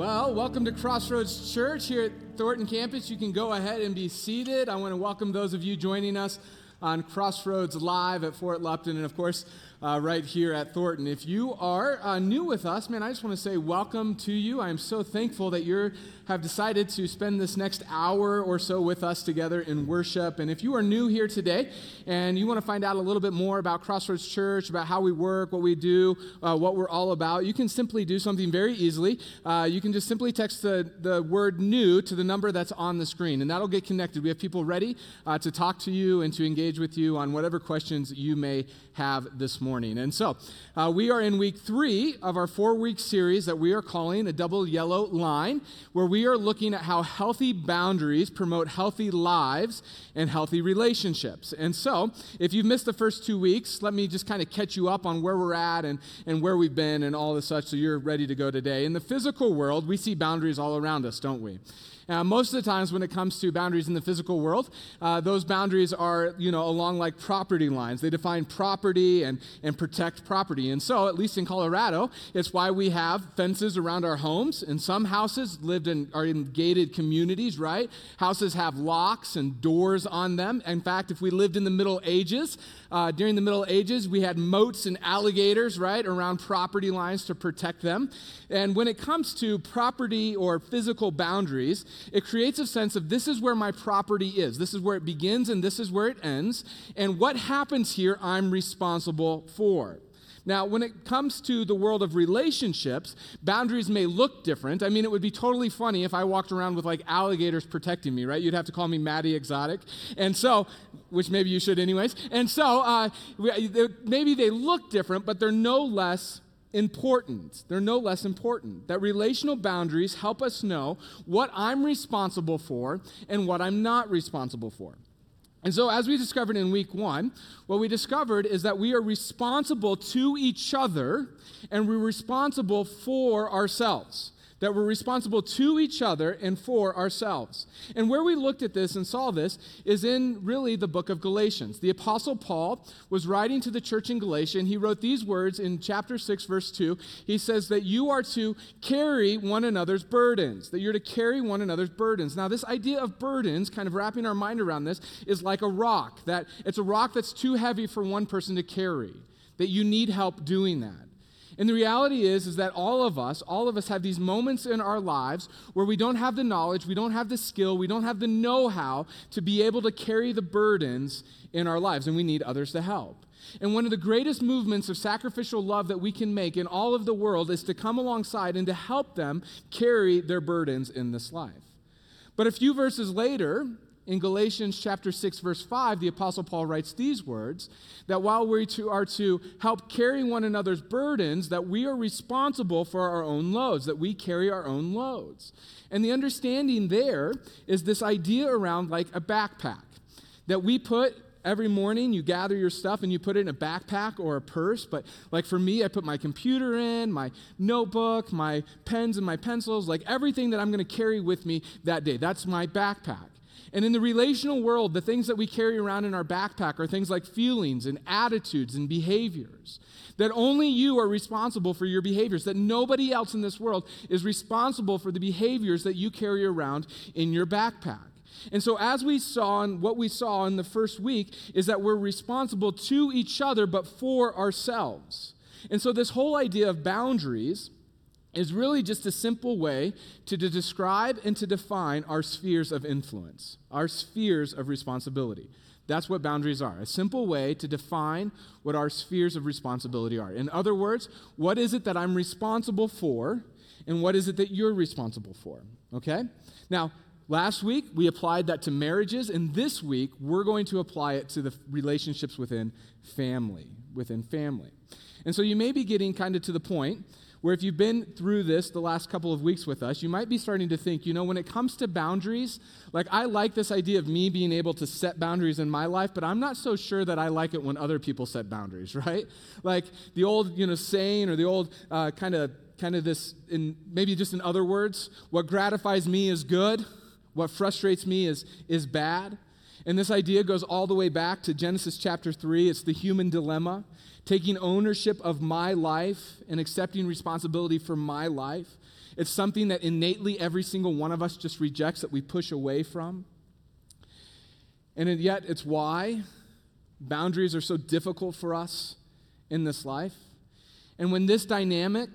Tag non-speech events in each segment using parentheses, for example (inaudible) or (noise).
Well, welcome to Crossroads Church here at Thornton campus. You can go ahead and be seated. I want to welcome those of you joining us on Crossroads Live at Fort Lupton, and of course, uh, right here at Thornton. If you are uh, new with us, man, I just want to say welcome to you. I am so thankful that you have decided to spend this next hour or so with us together in worship. And if you are new here today and you want to find out a little bit more about Crossroads Church, about how we work, what we do, uh, what we're all about, you can simply do something very easily. Uh, you can just simply text the, the word new to the number that's on the screen, and that'll get connected. We have people ready uh, to talk to you and to engage with you on whatever questions you may have this morning. And so, uh, we are in week three of our four week series that we are calling a double yellow line, where we are looking at how healthy boundaries promote healthy lives and healthy relationships. And so, if you've missed the first two weeks, let me just kind of catch you up on where we're at and, and where we've been and all the such so you're ready to go today. In the physical world, we see boundaries all around us, don't we? Uh, most of the times when it comes to boundaries in the physical world, uh, those boundaries are, you know, along like property lines. They define property and, and protect property. And so, at least in Colorado, it's why we have fences around our homes. And some houses lived in, are in gated communities, right? Houses have locks and doors on them. In fact, if we lived in the Middle Ages, uh, during the Middle Ages, we had moats and alligators, right, around property lines to protect them. And when it comes to property or physical boundaries, it creates a sense of this is where my property is. This is where it begins and this is where it ends. And what happens here, I'm responsible for. Now, when it comes to the world of relationships, boundaries may look different. I mean, it would be totally funny if I walked around with like alligators protecting me, right? You'd have to call me Maddie Exotic. And so, which maybe you should, anyways. And so, uh, maybe they look different, but they're no less important. They're no less important. That relational boundaries help us know what I'm responsible for and what I'm not responsible for. And so, as we discovered in week one, what we discovered is that we are responsible to each other and we're responsible for ourselves that we're responsible to each other and for ourselves. And where we looked at this and saw this is in really the book of Galatians. The Apostle Paul was writing to the church in Galatia, and he wrote these words in chapter 6, verse 2. He says that you are to carry one another's burdens, that you're to carry one another's burdens. Now, this idea of burdens, kind of wrapping our mind around this, is like a rock, that it's a rock that's too heavy for one person to carry, that you need help doing that. And the reality is is that all of us, all of us have these moments in our lives where we don't have the knowledge, we don't have the skill, we don't have the know-how to be able to carry the burdens in our lives and we need others to help. And one of the greatest movements of sacrificial love that we can make in all of the world is to come alongside and to help them carry their burdens in this life. But a few verses later, in Galatians chapter 6 verse 5, the apostle Paul writes these words that while we are to help carry one another's burdens, that we are responsible for our own loads, that we carry our own loads. And the understanding there is this idea around like a backpack that we put every morning you gather your stuff and you put it in a backpack or a purse but like for me i put my computer in my notebook my pens and my pencils like everything that i'm going to carry with me that day that's my backpack and in the relational world, the things that we carry around in our backpack are things like feelings and attitudes and behaviors. That only you are responsible for your behaviors, that nobody else in this world is responsible for the behaviors that you carry around in your backpack. And so, as we saw, and what we saw in the first week is that we're responsible to each other, but for ourselves. And so, this whole idea of boundaries is really just a simple way to, to, describe and to define our spheres of influence, our spheres of responsibility. That's what boundaries are a simple way to define what our spheres of responsibility are. In other words, what is it that I'm responsible for, and what is it that you're responsible for? Okay? Now, last week we applied that to marriages, and this week we're going to apply it to the relationships within family. Within family. And so you may be getting kind of to the point where if you've been through this the last couple of weeks with us, you might be starting to think, you know, when it comes to boundaries, like I like this idea of me being able to set boundaries in my life, but I'm not so sure that I like it when other people set boundaries, (laughs) right? Like the old, you know, saying or the old uh, kind of kind of this in maybe just in other words, what gratifies me is good, what frustrates me is is bad. And this idea goes all the way back to Genesis chapter 3. It's the human dilemma taking ownership of my life and accepting responsibility for my life. It's something that innately every single one of us just rejects, that we push away from. And yet, it's why boundaries are so difficult for us in this life. And when this dynamic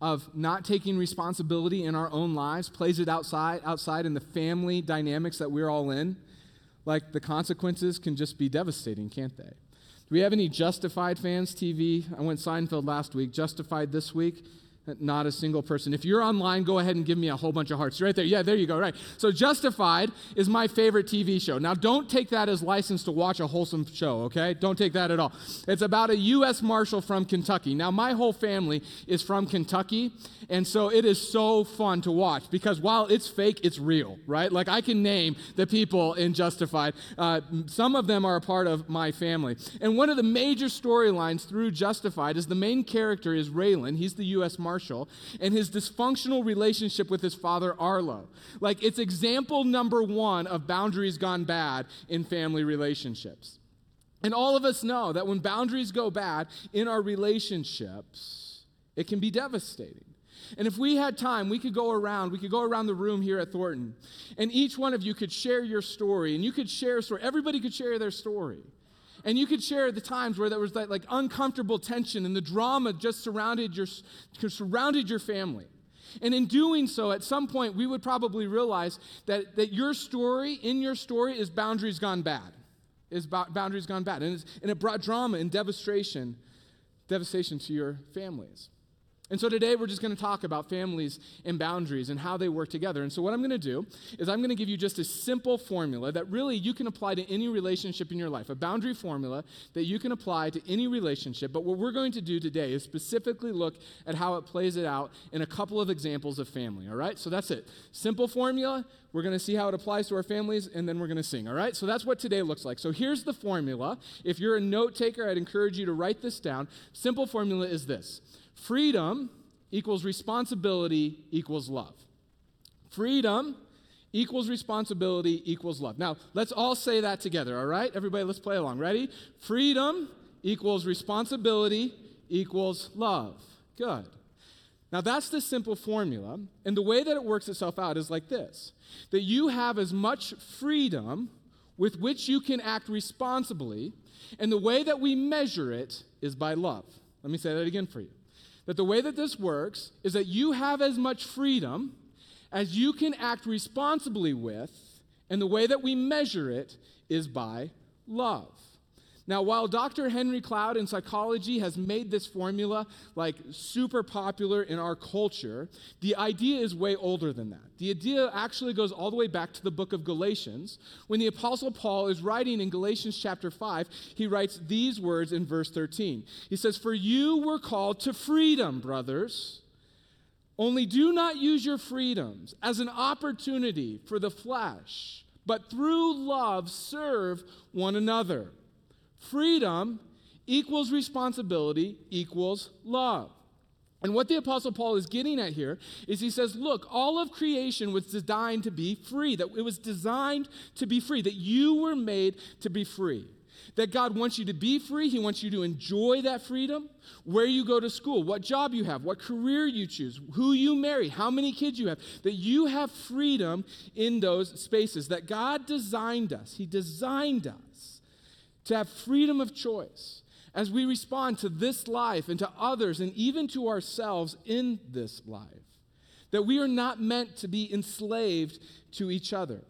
of not taking responsibility in our own lives plays it outside outside in the family dynamics that we're all in, like the consequences can just be devastating, can't they? Do we have any Justified fans TV? I went Seinfeld last week, Justified this week. Not a single person. If you're online, go ahead and give me a whole bunch of hearts. Right there. Yeah, there you go. Right. So, Justified is my favorite TV show. Now, don't take that as license to watch a wholesome show, okay? Don't take that at all. It's about a U.S. Marshal from Kentucky. Now, my whole family is from Kentucky, and so it is so fun to watch because while it's fake, it's real, right? Like, I can name the people in Justified. Uh, some of them are a part of my family. And one of the major storylines through Justified is the main character is Raylan. He's the U.S. Marshal And his dysfunctional relationship with his father, Arlo. Like, it's example number one of boundaries gone bad in family relationships. And all of us know that when boundaries go bad in our relationships, it can be devastating. And if we had time, we could go around, we could go around the room here at Thornton, and each one of you could share your story, and you could share a story. Everybody could share their story. And you could share the times where there was that like uncomfortable tension and the drama just surrounded your, surrounded your family. And in doing so, at some point, we would probably realize that, that your story, in your story, is boundaries gone bad. Is boundaries gone bad. And, and it brought drama and devastation, devastation to your families. And so today we're just going to talk about families and boundaries and how they work together. And so what I'm going to do is I'm going to give you just a simple formula that really you can apply to any relationship in your life, a boundary formula that you can apply to any relationship. But what we're going to do today is specifically look at how it plays it out in a couple of examples of family, all right? So that's it. Simple formula, we're going to see how it applies to our families and then we're going to sing, all right? So that's what today looks like. So here's the formula. If you're a note taker, I'd encourage you to write this down. Simple formula is this. Freedom equals responsibility equals love. Freedom equals responsibility equals love. Now, let's all say that together, all right? Everybody, let's play along. Ready? Freedom equals responsibility equals love. Good. Now, that's the simple formula. And the way that it works itself out is like this that you have as much freedom with which you can act responsibly, and the way that we measure it is by love. Let me say that again for you that the way that this works is that you have as much freedom as you can act responsibly with, and the way that we measure it is by love. Now, while Dr. Henry Cloud in psychology has made this formula like super popular in our culture, the idea is way older than that. The idea actually goes all the way back to the book of Galatians. When the Apostle Paul is writing in Galatians chapter 5, he writes these words in verse 13. He says, For you were called to freedom, brothers. Only do not use your freedoms as an opportunity for the flesh, but through love serve one another. Freedom equals responsibility equals love. And what the Apostle Paul is getting at here is he says, look, all of creation was designed to be free, that it was designed to be free, that you were made to be free. That God wants you to be free. He wants you to enjoy that freedom. Where you go to school, what job you have, what career you choose, who you marry, how many kids you have. That you have freedom in those spaces. That God designed us. He designed us to have freedom of choice as we respond to this life and to others and even to ourselves in this life. That we are not meant to be enslaved to each other.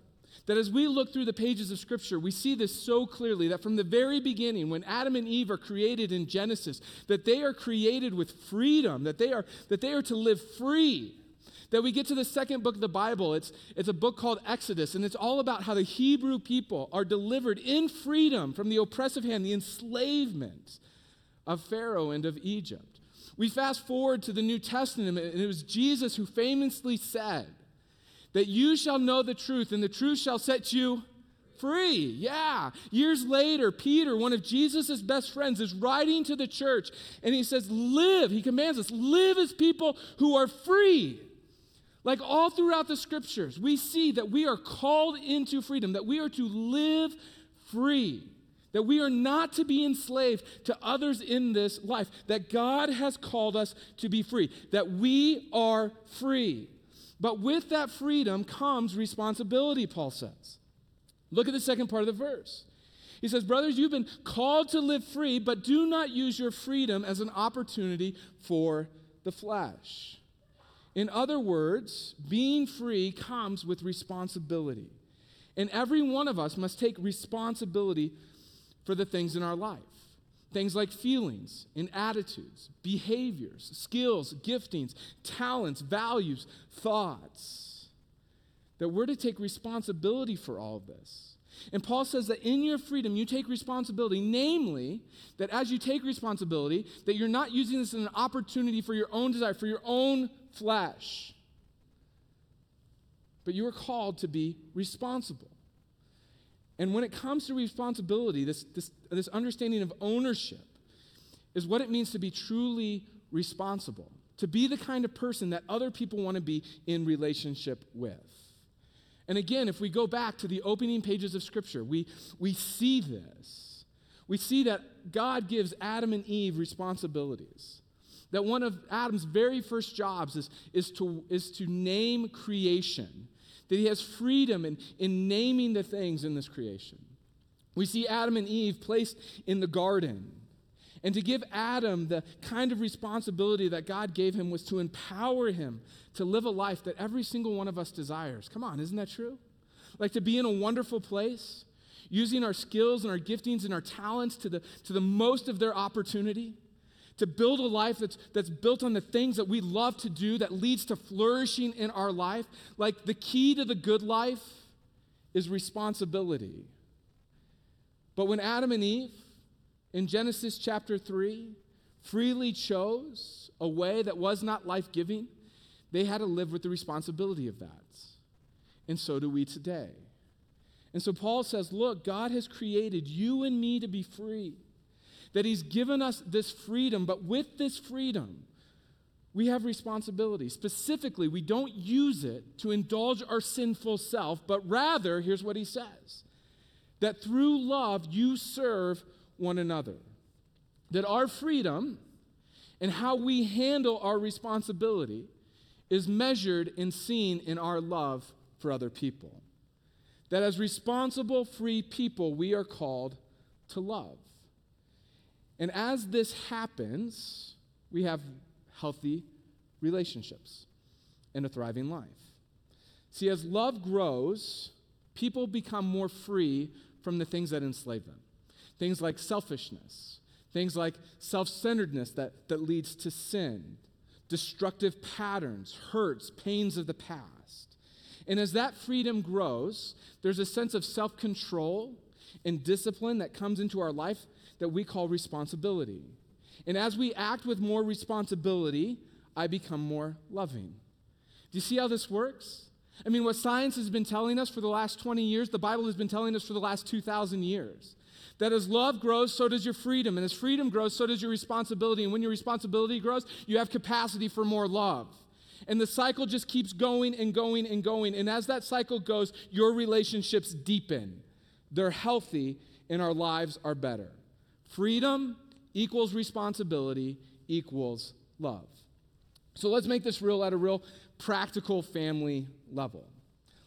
That as we look through the pages of Scripture, we see this so clearly that from the very beginning, when Adam and Eve are created in Genesis, that they are created with freedom, that they are, that they are to live free that we get to the second book of the Bible. It's, it's a book called Exodus, and it's all about how the Hebrew people are delivered in freedom from the oppressive hand, the enslavement of Pharaoh and of Egypt. We fast forward to the New Testament, and it was Jesus who famously said, That you shall know the truth, and the truth shall set you free. Yeah. Years later, Peter, one of Jesus' best friends, is writing to the church, and he says, Live. He commands us, live as people who are free. Like all throughout the scriptures, we see that we are called into freedom, that we are to live free, that we are not to be enslaved to others in this life, that God has called us to be free, that we are free. But with that freedom comes responsibility, Paul says. Look at the second part of the verse. He says, Brothers, you've been called to live free, but do not use your freedom as an opportunity for the flesh. In other words, being free comes with responsibility. And every one of us must take responsibility for the things in our life. Things like feelings and attitudes, behaviors, skills, giftings, talents, values, thoughts. That we're to take responsibility for all of this. And Paul says that in your freedom, you take responsibility, namely, that as you take responsibility, that you're not using this as an opportunity for your own desire, for your own flesh. But you are called to be responsible. And when it comes to responsibility, this, this, this understanding of ownership is what it means to be truly responsible, to be the kind of person that other people want to be in relationship with. And again, if we go back to the opening pages of Scripture, we, we see this. We see that God gives Adam and Eve responsibilities. That one of Adam's very first jobs is, is, to, is to name creation that he has freedom in, in naming the things in this creation. We see Adam and Eve placed in the garden. And to give Adam the kind of responsibility that God gave him was to empower him to live a life that every single one of us desires. Come on, isn't that true? Like to be in a wonderful place, using our skills and our giftings and our talents to the, to the most of their opportunity to build a life that's, that's built on the things that we love to do that leads to flourishing in our life. Like the key to the good life is responsibility. But when Adam and Eve in Genesis chapter 3 freely chose a way that was not life giving, they had to live with the responsibility of that. And so do we today. And so Paul says, Look, God has created you and me to be free that He's given us this freedom, but with this freedom, we have responsibility. Specifically, we don't use it to indulge our sinful self, but rather, here's what He says that through love you serve one another. That our freedom and how we handle our responsibility is measured and seen in our love for other people. That as responsible, free people, we are called to love. And as this happens, we have healthy relationships and a thriving life. See, as love grows, people become more free from the things that enslave them. Things like selfishness, things like self centeredness that, that leads to sin, destructive patterns, hurts, pains of the past. And as that freedom grows, there's a sense of self control and discipline that comes into our life that we call responsibility. And as we act with more responsibility, I become more loving. Do you see how this works? I mean, what science has been telling us for the last 20 years, the Bible has been telling us for the last 2,000 years. That as love grows, so does your freedom. And as freedom grows, so does your responsibility. And when your responsibility grows, you have capacity for more love. And the cycle just keeps going and going and going. And as that cycle goes, your relationships deepen. They're healthy, and our lives are better. Freedom equals responsibility equals love. So let's make this real at a real practical family level.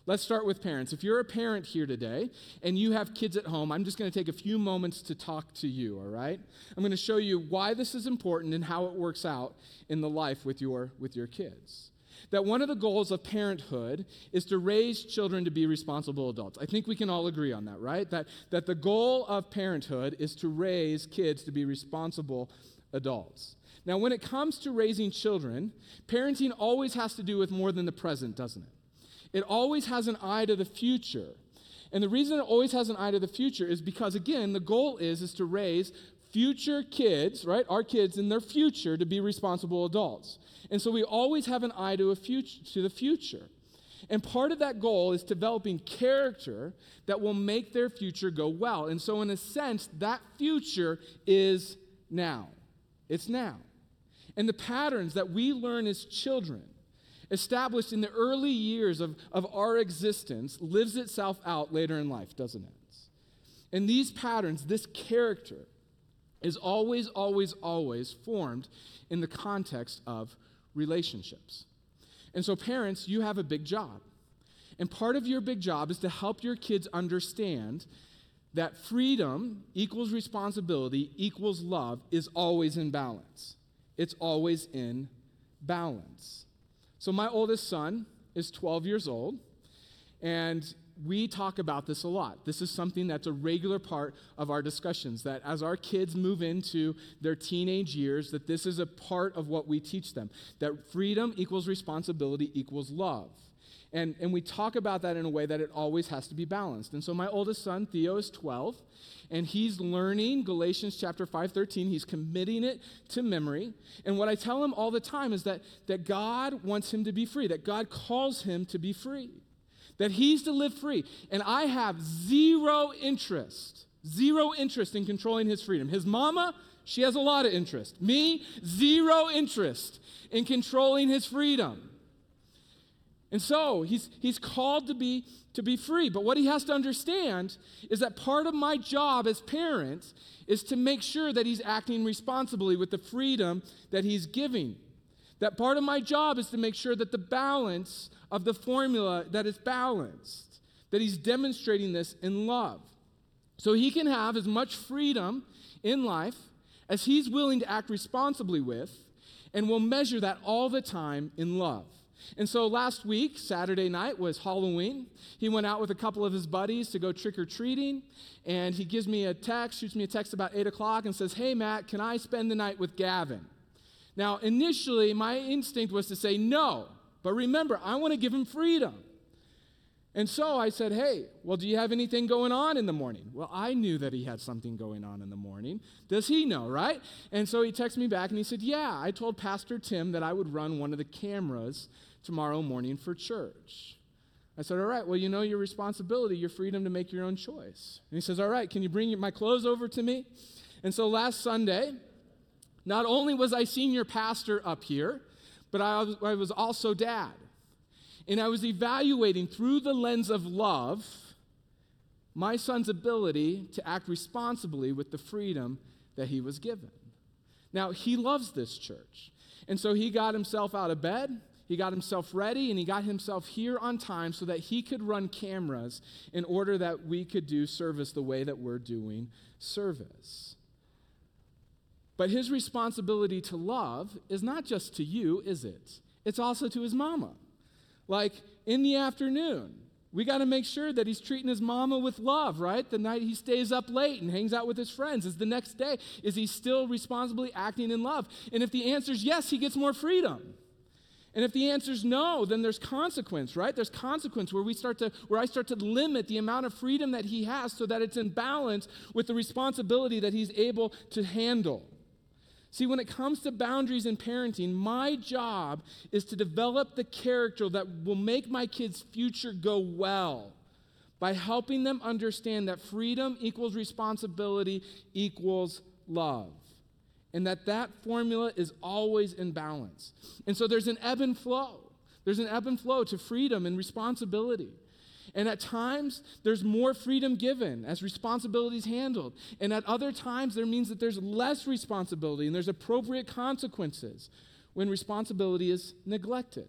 Let's start with parents. If you're a parent here today and you have kids at home, I'm just going to take a few moments to talk to you, all right? I'm going to show you why this is important and how it works out in the life with your with your kids that one of the goals of parenthood is to raise children to be responsible adults. I think we can all agree on that, right? That, that the goal of parenthood is to raise kids to be responsible adults. Now, when it comes to raising children, parenting always has to do with more than the present, doesn't it? It always has an eye to the future. And the reason it always has an eye to the future is because, again, the goal is, is to raise future kids, right? Our kids in their future to be responsible adults. And so we always have an eye to, a future, to the future. And part of that goal is developing character that will make their future go well. And so, in a sense, that future is now. It's now. And the patterns that we learn as children, established in the early years of, of our existence, lives itself out later in life, doesn't it? And these patterns, this character, is always, always, always formed in the context of relationships. And so, parents, you have a big job. And part of your big job is to help your kids understand that freedom equals responsibility equals love is always in balance. It's always in balance. So, my oldest son is 12 years old, and we talk about this a lot. This is something that's a regular part of our discussions that as our kids move into their teenage years that this is a part of what we teach them. That freedom equals responsibility equals love. And, and we talk about that in a way that it always has to be balanced. And so my oldest son, Theo, is 12, and he's learning Galatians chapter 5, 13. He's committing it to memory. And what I tell him all the time is that, that God wants him to be free, that God calls him to be free that he's to live free. And I have zero interest, zero interest in controlling his freedom. His mama, she has a lot of interest. Me, zero interest in controlling his freedom. And so he's, he's called to be, to be free. But what he has to understand is that part of my job as parent is to make sure that he's acting responsibly with the freedom that he's giving. That part of my job is to make sure that the balance of the formula that is balanced, that he's demonstrating this in love. So he can have as much freedom in life as he's willing to act responsibly with, and we'll measure that all the time in love. And so last week, Saturday night, was Halloween. He went out with a couple of his buddies to go trick or treating, and he gives me a text, shoots me a text about 8 o'clock, and says, Hey, Matt, can I spend the night with Gavin? Now, initially, my instinct was to say no. But remember, I want to give him freedom. And so I said, Hey, well, do you have anything going on in the morning? Well, I knew that he had something going on in the morning. Does he know, right? And so he texted me back and he said, Yeah, I told Pastor Tim that I would run one of the cameras tomorrow morning for church. I said, All right, well, you know your responsibility, your freedom to make your own choice. And he says, All right, can you bring my clothes over to me? And so last Sunday, not only was I senior pastor up here, but I was, also dad. And I was evaluating through the lens of love my son's ability to act responsibly with the freedom that he was given. Now, he loves this church. And so he got himself out of bed, he got himself ready, and he got himself here on time so that he could run cameras in order that we could do service the way that we're doing service. But his responsibility to love is not just to you, is it? It's also to his mama. Like in the afternoon, we got to make sure that he's treating his mama with love, right? The night he stays up late and hangs out with his friends is the next day. Is he still responsibly acting in love? And if the answer is yes, he gets more freedom. And if the answer is no, then there's consequence, right? There's consequence where we start to where I start to limit the amount of freedom that he has so that it's in balance with the responsibility that he's able to handle. See, when it comes to boundaries in parenting, my job is to develop the character that will make my kids' future go well by helping them understand that freedom equals responsibility equals love. And that that formula is always in balance. And so there's an ebb and flow. There's an ebb and flow to freedom and responsibility. And at times, there's more freedom given as responsibilities handled. And at other times, there means that there's less responsibility and there's appropriate consequences when responsibility is neglected.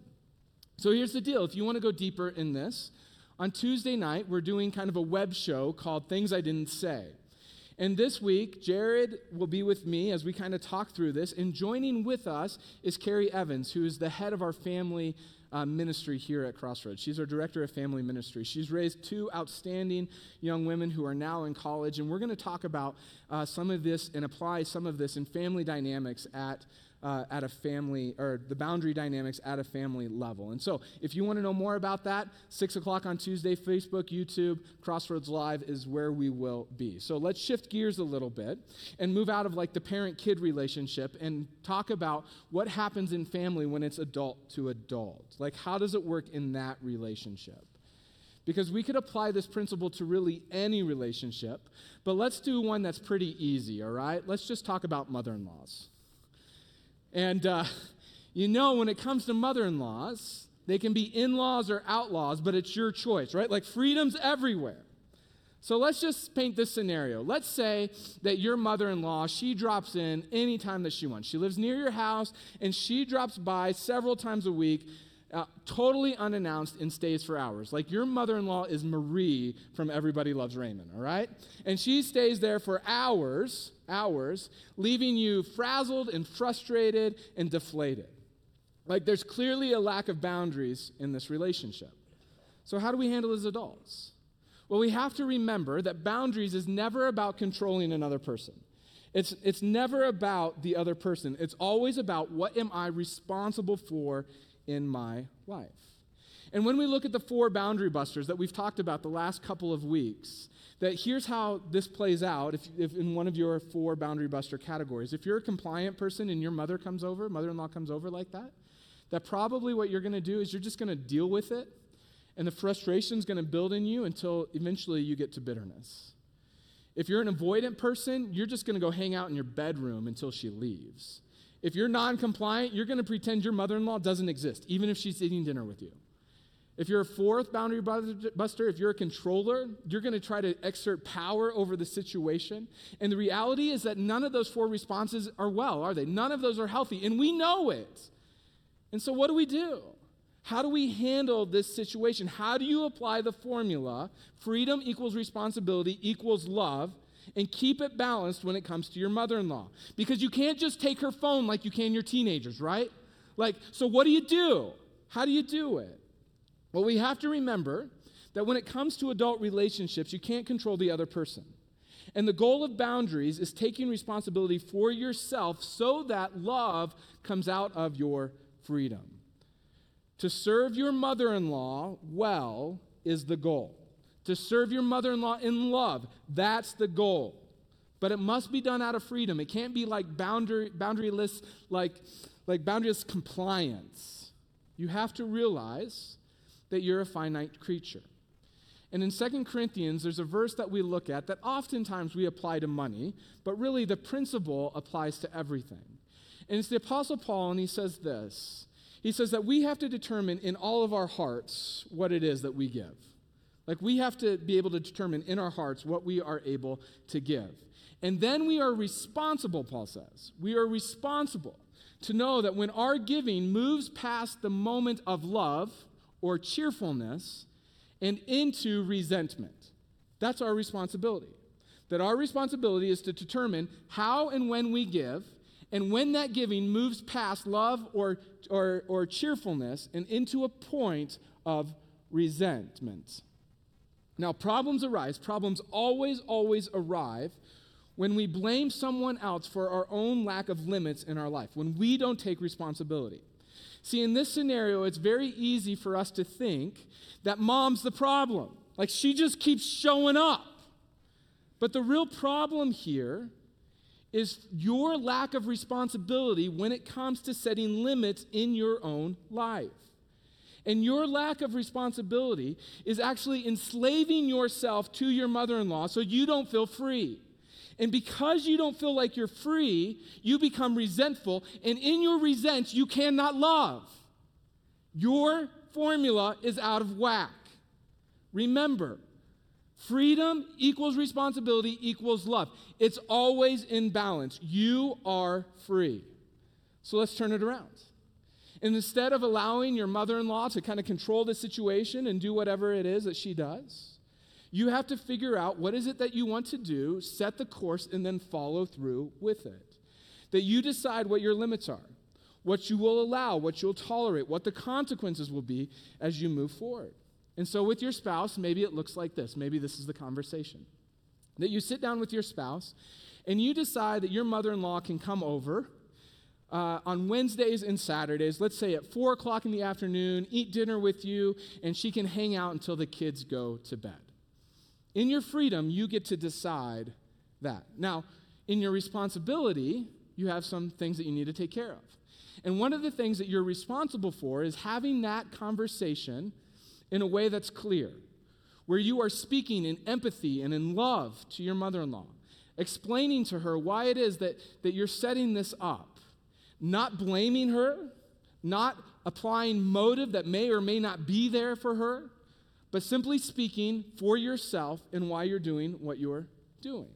So here's the deal if you want to go deeper in this, on Tuesday night, we're doing kind of a web show called Things I Didn't Say. And this week, Jared will be with me as we kind of talk through this. And joining with us is Carrie Evans, who is the head of our family uh, ministry here at Crossroads. She's our director of family ministry. She's raised two outstanding young women who are now in college, and we're going to talk about uh, some of this and apply some of this in family dynamics at uh, at a family, or the boundary dynamics at a family level. And so, if you want to know more about that, 6 o'clock on Tuesday, Facebook, YouTube, Crossroads Live is where we will be. So, let's shift gears a little bit and move out of like the parent kid relationship and talk about what happens in family when it's adult to adult. Like, how does it work in that relationship? Because we could apply this principle to really any relationship, but let's do one that's pretty easy, all right? Let's just talk about mother in laws. And uh, you know, when it comes to mother in laws, they can be in laws or outlaws, but it's your choice, right? Like freedom's everywhere. So let's just paint this scenario. Let's say that your mother in law, she drops in anytime that she wants. She lives near your house and she drops by several times a week, uh, totally unannounced, and stays for hours. Like your mother in law is Marie from Everybody Loves Raymond, all right? And she stays there for hours, hours, leaving you frazzled and frustrated and deflated. Like there's clearly a lack of boundaries in this relationship. So, how do we handle as adults? Well, we have to remember that boundaries is never about controlling another person. It's, it's never about the other person. It's always about what am I responsible for in my life. And when we look at the four boundary busters that we've talked about the last couple of weeks, that here's how this plays out if, if in one of your four boundary buster categories. If you're a compliant person and your mother comes over, mother in law comes over like that, that probably what you're going to do is you're just going to deal with it and the frustration is going to build in you until eventually you get to bitterness. If you're an avoidant person, you're just going to go hang out in your bedroom until she leaves. If you're non compliant, you're going to pretend your mother in law doesn't exist, even if she's eating dinner with you. If you're a fourth boundary buster, if you're a controller, you're going to try to exert power over the situation. And the reality is that none of those four responses are well, are they? None of those are healthy. And we know it. And so, what do we do? How do we handle this situation? How do you apply the formula freedom equals responsibility equals love and keep it balanced when it comes to your mother in law? Because you can't just take her phone like you can your teenagers, right? Like, so what do you do? How do you do it? Well, we have to remember that when it comes to adult relationships, you can't control the other person. And the goal of boundaries is taking responsibility for yourself so that love comes out of your freedom. To serve your mother in law well is the goal. To serve your mother in law in love, that's the goal. But it must be done out of freedom. It can't be like boundary, boundaryless, like, like boundaryless compliance. You have to realize that you're a finite creature. And in 2 Corinthians, there's a verse that we look at that oftentimes we apply to money, but really the principle applies to everything. And it's the Apostle Paul, and he says this he says that we have to determine in all of our hearts what it is that we give. Like we have to be able to determine in our hearts what we are able to give. And then we are responsible, Paul says. We are responsible to know that when our giving moves past the moment of love or cheerfulness and into resentment, that's our responsibility. That our responsibility is to determine how and when we give and when that giving moves past love or, or, or cheerfulness and into a point of resentment. Now, problems arise. Problems always, always arrive when we blame someone else for our own lack of limits in our life, when we don't take responsibility. See, in this scenario, it's very easy for us to think that mom's the problem. Like she just keeps showing up. But the real problem here is your lack of responsibility when it comes to setting limits in your own life. And your lack of responsibility is actually enslaving yourself to your mother in law so you don't feel free. And because you don't feel like you're free, you become resentful. And in your resent, you cannot love. Your formula is out of whack. Remember, Freedom equals responsibility equals love. It's always in balance. You are free. So let's turn it around. And instead of allowing your mother in law to kind of control the situation and do whatever it is that she does, you have to figure out what is it that you want to do, set the course, and then follow through with it. That you decide what your limits are, what you will allow, what you'll tolerate, what the consequences will be as you move forward. And so, with your spouse, maybe it looks like this. Maybe this is the conversation. That you sit down with your spouse and you decide that your mother in law can come over uh, on Wednesdays and Saturdays, let's say at 4 o'clock in the afternoon, eat dinner with you, and she can hang out until the kids go to bed. In your freedom, you get to decide that. Now, in your responsibility, you have some things that you need to take care of. And one of the things that you're responsible for is having that conversation in a way that's clear, where you are speaking in empathy and in love to your mother in law, explaining to her why it is that, that you're setting this up, not blaming her, not applying motive that may or may not be there for her, but simply speaking for yourself and why you're doing what you're doing.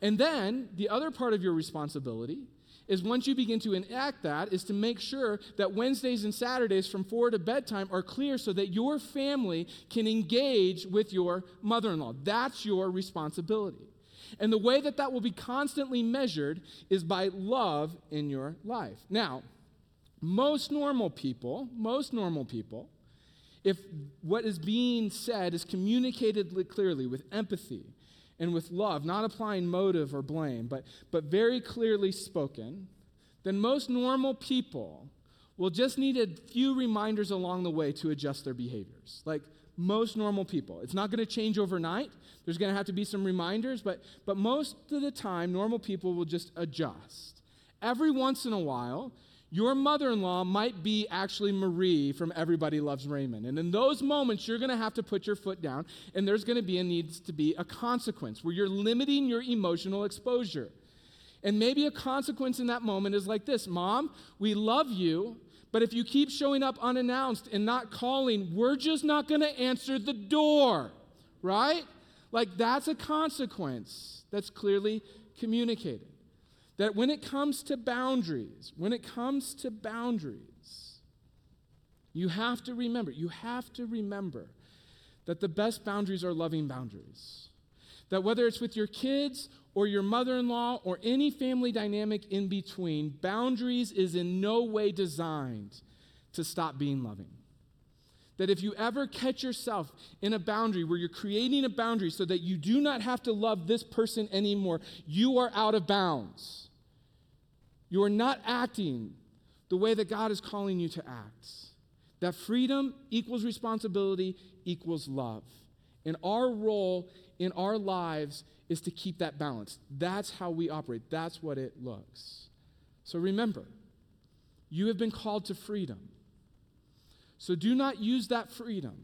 And then the other part of your responsibility is once you begin to enact that is to make sure that Wednesdays and Saturdays from 4 to bedtime are clear so that your family can engage with your mother-in-law. That's your responsibility. And the way that that will be constantly measured is by love in your life. Now, most normal people, most normal people, if what is being said is communicated clearly with empathy and with love, not applying motive or blame, but, but very clearly spoken, then most normal people will just need a few reminders along the way to adjust their behaviors. Like most normal people. It's not going to change overnight. There's going to have to be some reminders, but, but most of the time, normal people will just adjust. Every once in a while, your mother in law might be actually Marie from Everybody Loves Raymond. And in those moments, you're going to have to put your foot down, and there's going to be a needs to be a consequence where you're limiting your emotional exposure. And maybe a consequence in that moment is like this Mom, we love you, but if you keep showing up unannounced and not calling, we're just not going to answer the door, right? Like that's a consequence that's clearly communicated. That when it comes to boundaries, when it comes to boundaries, you have to remember, you have to remember that the best boundaries are loving boundaries. That whether it's with your kids or your mother in law or any family dynamic in between, boundaries is in no way designed to stop being loving. That if you ever catch yourself in a boundary where you're creating a boundary so that you do not have to love this person anymore, you are out of bounds. You are not acting the way that God is calling you to act. That freedom equals responsibility equals love. And our role in our lives is to keep that balance. That's how we operate, that's what it looks. So remember, you have been called to freedom. So do not use that freedom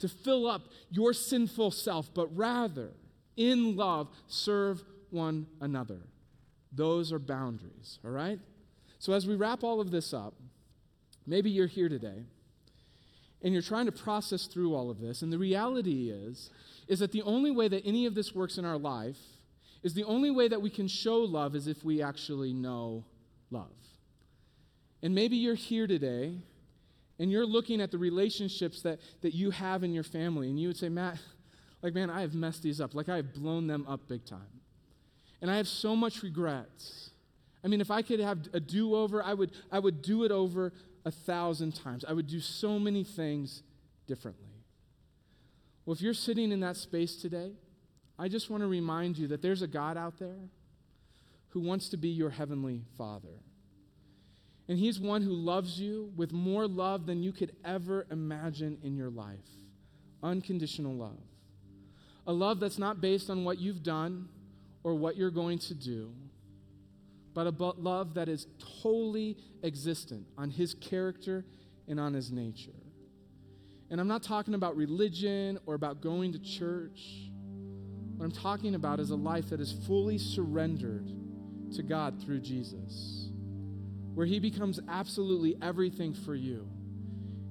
to fill up your sinful self, but rather, in love, serve one another. Those are boundaries, all right? So as we wrap all of this up, maybe you're here today and you're trying to process through all of this, and the reality is is that the only way that any of this works in our life is the only way that we can show love is if we actually know love. And maybe you're here today and you're looking at the relationships that, that you have in your family, and you would say, Matt, like, man, I have messed these up. Like, I have blown them up big time. And I have so much regrets. I mean, if I could have a do over, I would, I would do it over a thousand times. I would do so many things differently. Well, if you're sitting in that space today, I just want to remind you that there's a God out there who wants to be your heavenly Father. And He's one who loves you with more love than you could ever imagine in your life unconditional love. A love that's not based on what you've done or what you're going to do, but a love that is totally existent on His character and on His nature. And I'm not talking about religion or about going to church. What I'm talking about is a life that is fully surrendered to God through Jesus, where He becomes absolutely everything for you.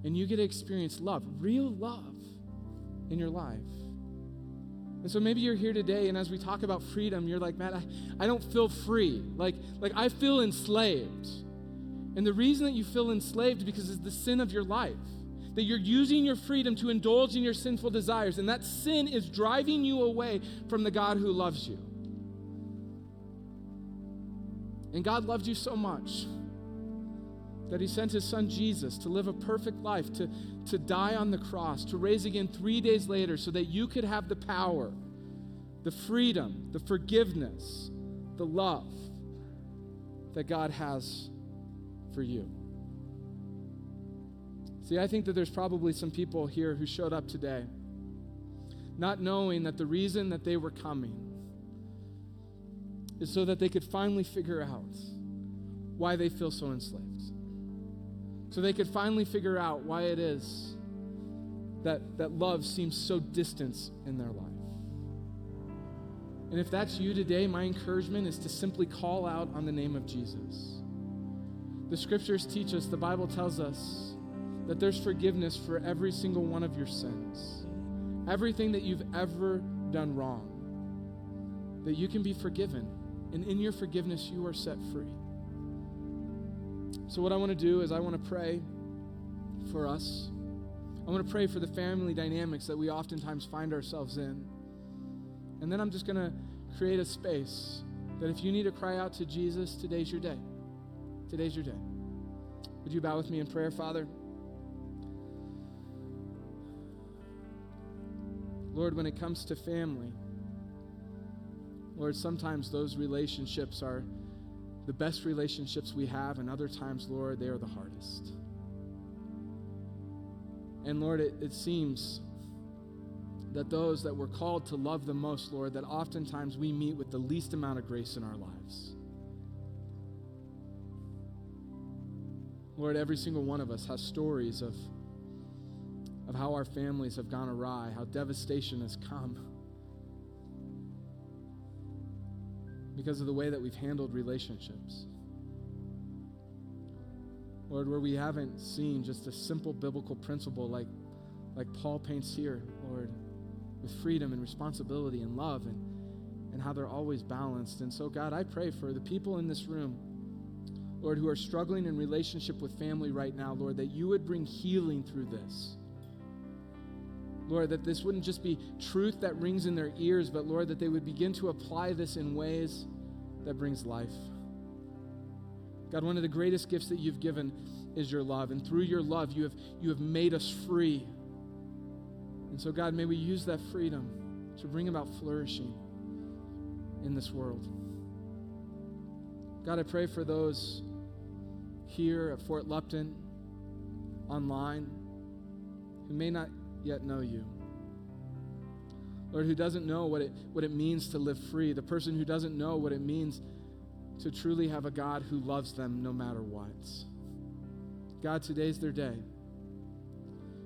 And you get to experience love, real love in your life. And so maybe you're here today, and as we talk about freedom, you're like, man, I, I don't feel free. Like, like I feel enslaved. And the reason that you feel enslaved because it's the sin of your life that you're using your freedom to indulge in your sinful desires, and that sin is driving you away from the God who loves you. And God loved you so much that he sent his son Jesus to live a perfect life, to, to die on the cross, to raise again three days later so that you could have the power, the freedom, the forgiveness, the love that God has for you. See, I think that there's probably some people here who showed up today not knowing that the reason that they were coming is so that they could finally figure out why they feel so enslaved. So they could finally figure out why it is that, that love seems so distant in their life. And if that's you today, my encouragement is to simply call out on the name of Jesus. The scriptures teach us, the Bible tells us, that there's forgiveness for every single one of your sins, everything that you've ever done wrong, that you can be forgiven. And in your forgiveness, you are set free. So, what I want to do is, I want to pray for us. I want to pray for the family dynamics that we oftentimes find ourselves in. And then I'm just going to create a space that if you need to cry out to Jesus, today's your day. Today's your day. Would you bow with me in prayer, Father? Lord, when it comes to family, Lord, sometimes those relationships are the best relationships we have, and other times, Lord, they are the hardest. And Lord, it, it seems that those that we're called to love the most, Lord, that oftentimes we meet with the least amount of grace in our lives. Lord, every single one of us has stories of, of how our families have gone awry, how devastation has come because of the way that we've handled relationships. Lord, where we haven't seen just a simple biblical principle like, like Paul paints here, Lord, with freedom and responsibility and love and, and how they're always balanced. And so, God, I pray for the people in this room, Lord, who are struggling in relationship with family right now, Lord, that you would bring healing through this. Lord, that this wouldn't just be truth that rings in their ears, but Lord, that they would begin to apply this in ways that brings life. God, one of the greatest gifts that you've given is your love. And through your love, you have, you have made us free. And so, God, may we use that freedom to bring about flourishing in this world. God, I pray for those here at Fort Lupton, online, who may not yet know you. Lord, who doesn't know what it, what it means to live free, the person who doesn't know what it means to truly have a God who loves them no matter what. God, today's their day.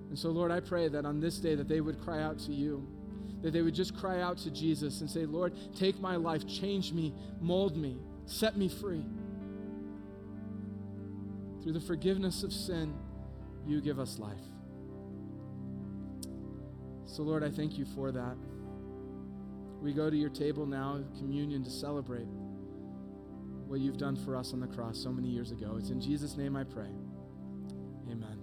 And so, Lord, I pray that on this day that they would cry out to you, that they would just cry out to Jesus and say, Lord, take my life, change me, mold me, set me free. Through the forgiveness of sin, you give us life. So, Lord, I thank you for that. We go to your table now, communion, to celebrate what you've done for us on the cross so many years ago. It's in Jesus' name I pray. Amen.